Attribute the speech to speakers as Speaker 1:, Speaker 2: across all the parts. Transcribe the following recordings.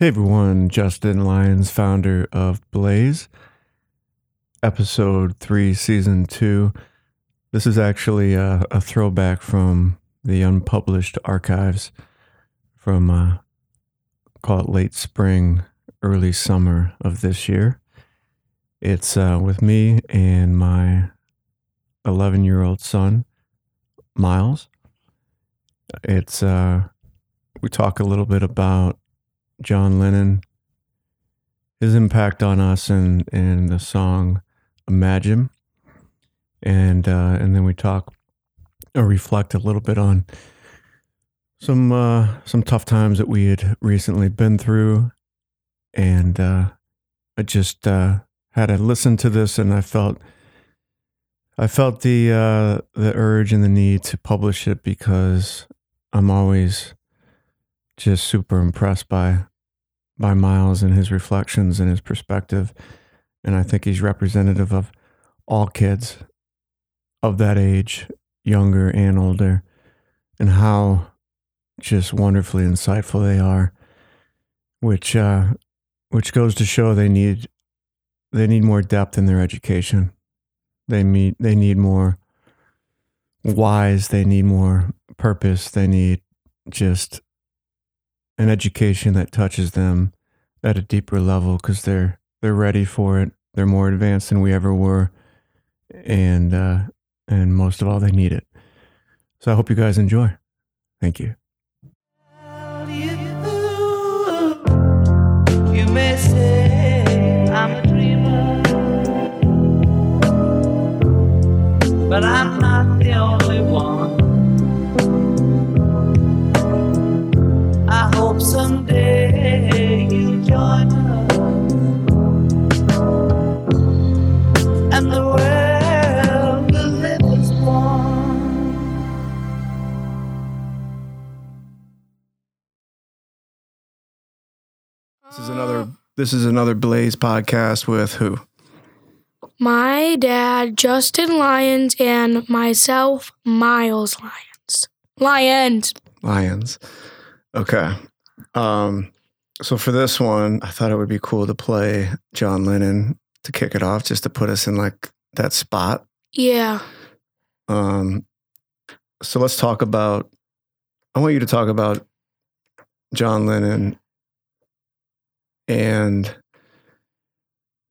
Speaker 1: Hey everyone, Justin Lyons, founder of Blaze, episode three, season two. This is actually a, a throwback from the unpublished archives from uh, call it late spring, early summer of this year. It's uh, with me and my 11 year old son, Miles. It's uh, we talk a little bit about John Lennon, his impact on us, and and the song "Imagine," and uh, and then we talk or reflect a little bit on some uh, some tough times that we had recently been through, and uh, I just uh, had to listen to this, and I felt I felt the uh, the urge and the need to publish it because I'm always just super impressed by by Miles and his reflections and his perspective. And I think he's representative of all kids of that age, younger and older, and how just wonderfully insightful they are, which uh, which goes to show they need they need more depth in their education. They meet they need more whys, they need more purpose, they need just an education that touches them at a deeper level because they're they're ready for it. They're more advanced than we ever were, and uh, and most of all, they need it. So I hope you guys enjoy. Thank you.
Speaker 2: But I'm not
Speaker 1: This is another. This is another Blaze podcast with who?
Speaker 3: My dad, Justin Lyons, and myself, Miles Lyons. Lyons.
Speaker 1: Lions. Okay. Um, so for this one, I thought it would be cool to play John Lennon to kick it off, just to put us in like that spot.
Speaker 3: Yeah.
Speaker 1: Um, so let's talk about. I want you to talk about John Lennon, and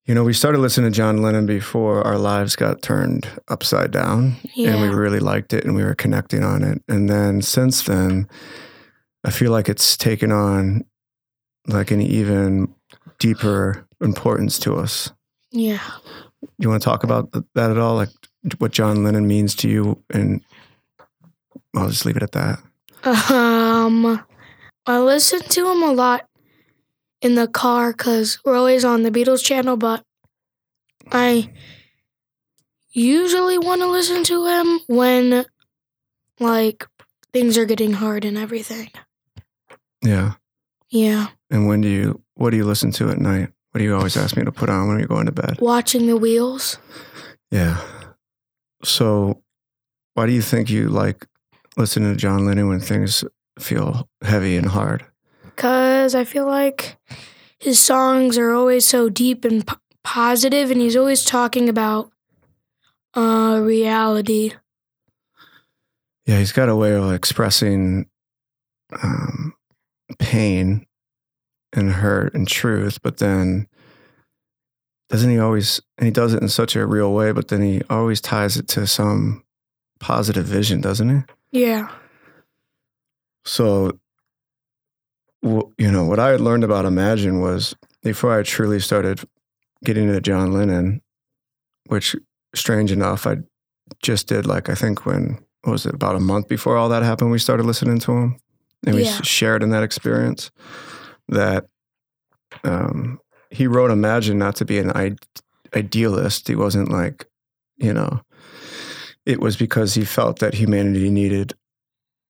Speaker 1: you know we started listening to John Lennon before our lives got turned upside down, and we really liked it, and we were connecting on it. And then since then, I feel like it's taken on like an even deeper importance to us.
Speaker 3: Yeah.
Speaker 1: You want to talk about that at all? Like what John Lennon means to you? And I'll just leave it at that.
Speaker 3: Um, I listen to him a lot in the car because we're always on the Beatles channel, but I usually want to listen to him when, like, things are getting hard and everything.
Speaker 1: Yeah.
Speaker 3: Yeah.
Speaker 1: And when do you, what do you listen to at night? What do you always ask me to put on when you're going to bed?
Speaker 3: Watching the wheels.
Speaker 1: Yeah. So why do you think you like listening to John Lennon when things feel heavy and hard?
Speaker 3: Because I feel like his songs are always so deep and p- positive, and he's always talking about uh, reality.
Speaker 1: Yeah, he's got a way of expressing um, pain and hurt and truth, but then doesn't he always, and he does it in such a real way, but then he always ties it to some positive vision, doesn't he?
Speaker 3: Yeah,
Speaker 1: So, you know, what I had learned about Imagine was before I truly started getting into John Lennon, which, strange enough, I just did like, I think when, what was it, about a month before all that happened, we started listening to him. And we
Speaker 3: Yeah.
Speaker 1: shared in that experience that um, he wrote Imagine not to be an I- idealist. He wasn't like, you know, it was because he felt that humanity needed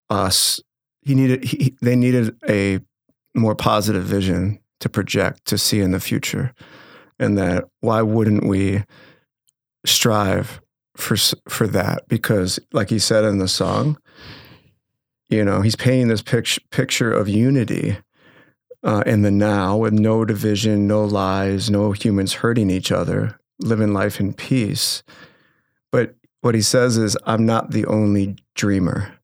Speaker 1: us he needed he, they needed a more positive vision to project to see in the future and that why wouldn't we strive for for that because like he said in the song you know he's painting this picture picture of unity uh, in the now with no division, no lies, no humans hurting each other, living life in peace. But what he says is, I'm not the only dreamer.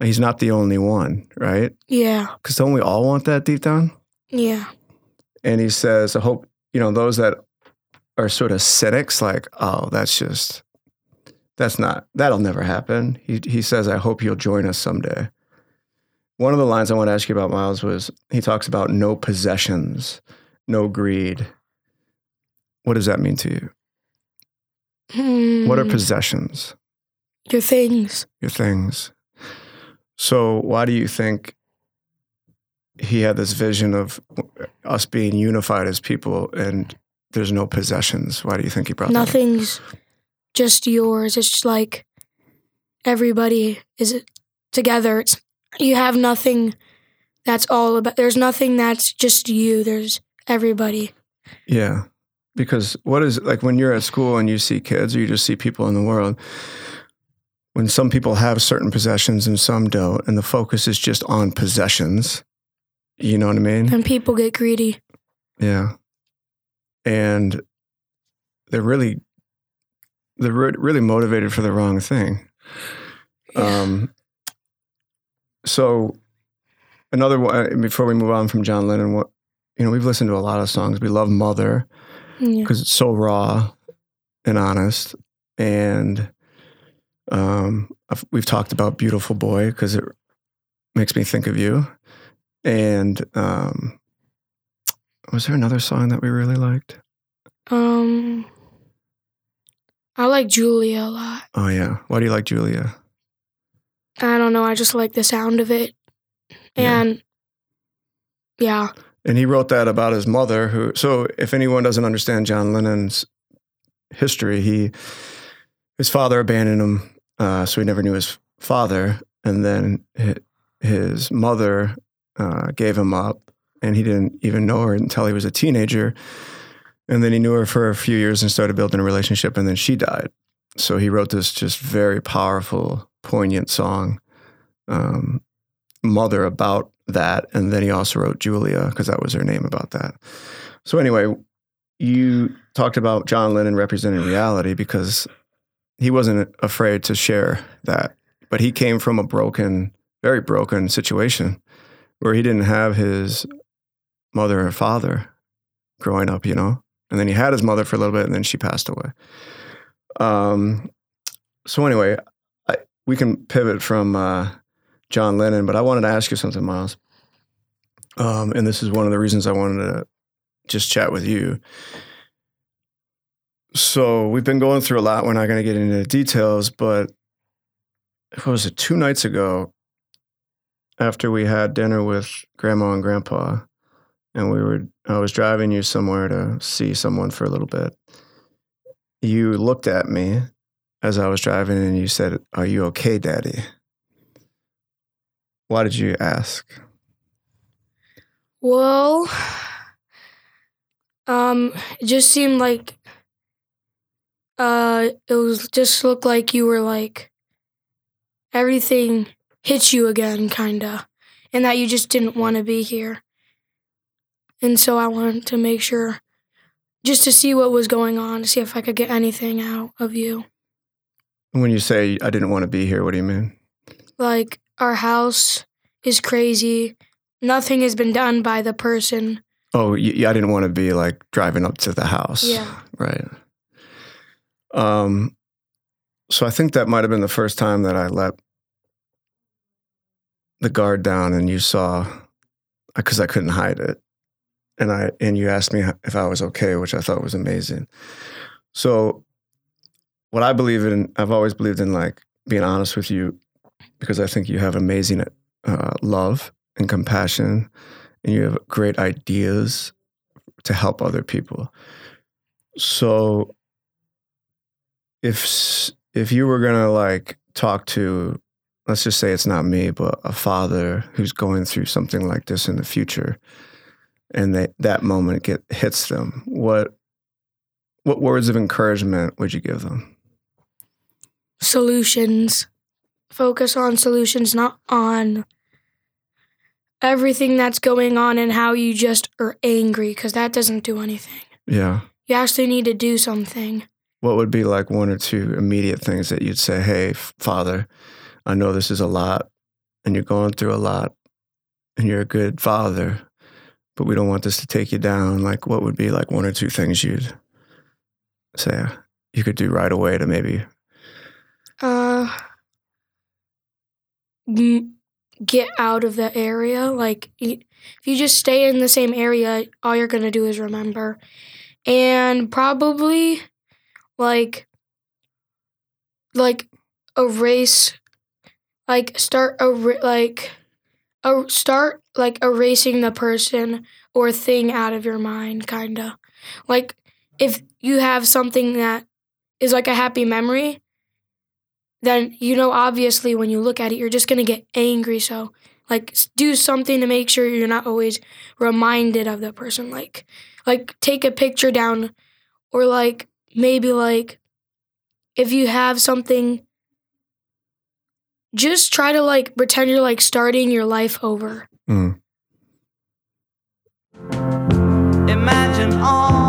Speaker 1: He's not the only one, right?
Speaker 3: Yeah.
Speaker 1: Because don't we all want that deep down?
Speaker 3: Yeah.
Speaker 1: And he says, I hope, you know, those that are sort of cynics, like, oh, that's just, that's not, that'll never happen. He, he says, I hope you'll join us someday. One of the lines I want to ask you about, Miles, was he talks about no possessions, no greed. What does that mean to you? What are
Speaker 3: Hmm.
Speaker 1: possessions?
Speaker 3: your things?
Speaker 1: Your things. So, why do you think he had this vision of us being unified as people and there's no possessions? Why do you think he brought that?
Speaker 3: Nothing's just yours. It's just like everybody is together. It's you have nothing that's all about. There's nothing that's just you. There's everybody.
Speaker 1: Yeah. Because what is like when you're at school and you see kids or you just see people in the world, when some people have certain possessions and some don't, and the focus is just on possessions, you know what I mean?
Speaker 3: And people get greedy.
Speaker 1: Yeah. And they're really they're re- really motivated for the wrong thing.
Speaker 3: Yeah.
Speaker 1: Um so another one before we move on from John Lennon what you know, we've listened to a lot of songs. We love Mother
Speaker 3: yeah.
Speaker 1: because it's so raw and honest and um I've, we've talked about Beautiful Boy because it makes me think of you. And um was there another song that we really liked?
Speaker 3: Um, I like Julia a lot.
Speaker 1: Oh yeah. Why do you like Julia?
Speaker 3: I don't know. I just like the sound of it.
Speaker 1: Yeah.
Speaker 3: And yeah,
Speaker 1: And he wrote that about his mother who so if anyone doesn't understand John Lennon's history, he his father abandoned him uh, so he never knew his father and then his mother uh, gave him up and he didn't even know her until he was a teenager and then he knew her for a few years and started building a relationship and then she died. So he wrote this just very powerful poignant song um, mother about that and then he also wrote julia because that was her name about that. So anyway you talked about john lennon representing reality because he wasn't afraid to share that but he came from a broken very broken situation where he didn't have his mother or father growing up you know and then he had his mother for a little bit and then she passed away um so anyway I, we can pivot from uh John Lennon, but I wanted to ask you something, Miles. Um, and this is one of the reasons I wanted to just chat with you. So we've been going through a lot. We're not going to get into the details, but what was it? Two nights ago, after we had dinner with Grandma and Grandpa, and we were, I was driving you somewhere to see someone for a little bit. You looked at me as I was driving, and you said, "Are you okay, Daddy?" Why did you ask?
Speaker 3: Well, um, it just seemed like uh it was just looked like you were like everything hit you again kinda. And that you just didn't want to be here. And so I wanted to make sure just to see what was going on, to see if I could get anything out of you.
Speaker 1: When you say I didn't want to be here, what do you mean?
Speaker 3: Like our house is crazy. Nothing has been done by the person.
Speaker 1: Oh, y- I didn't want to be like driving up to the house.
Speaker 3: Yeah.
Speaker 1: Right. Um, so I think that might have been the first time that I let the guard down, and you saw because I couldn't hide it, and I and you asked me if I was okay, which I thought was amazing. So, what I believe in, I've always believed in like being honest with you, because I think you have amazing uh, love and compassion, and you have great ideas to help other people. So if if you were gonna like talk to, let's just say it's not me, but a father who's going through something like this in the future, and they, that moment get hits them, what what words of encouragement would you give them?
Speaker 3: solutions. Focus on solutions, not on everything that's going on and how you just are angry because that doesn't do anything.
Speaker 1: Yeah.
Speaker 3: You actually need to do something.
Speaker 1: What would be like one or two immediate things that you'd say, "Hey, Father, I know this is a lot, and you're going through a lot, and you're a good father, but we don't want this to take you down." Like, what would be like one or two things you'd say uh, you could do right away to maybe?
Speaker 3: Uh, get out of the area. Like, if you just stay in the same area, all you're gonna do is remember, and probably like like erase, like start a like a start like erasing the person or thing out of your mind, kinda. Like if you have something that is like a happy memory, then you know obviously when you look at it you're just going to get angry so like do something to make sure you're not always reminded of the person like like take a picture down or like maybe like if you have something just try to like pretend you're like starting your life over.
Speaker 1: Mm. Imagine all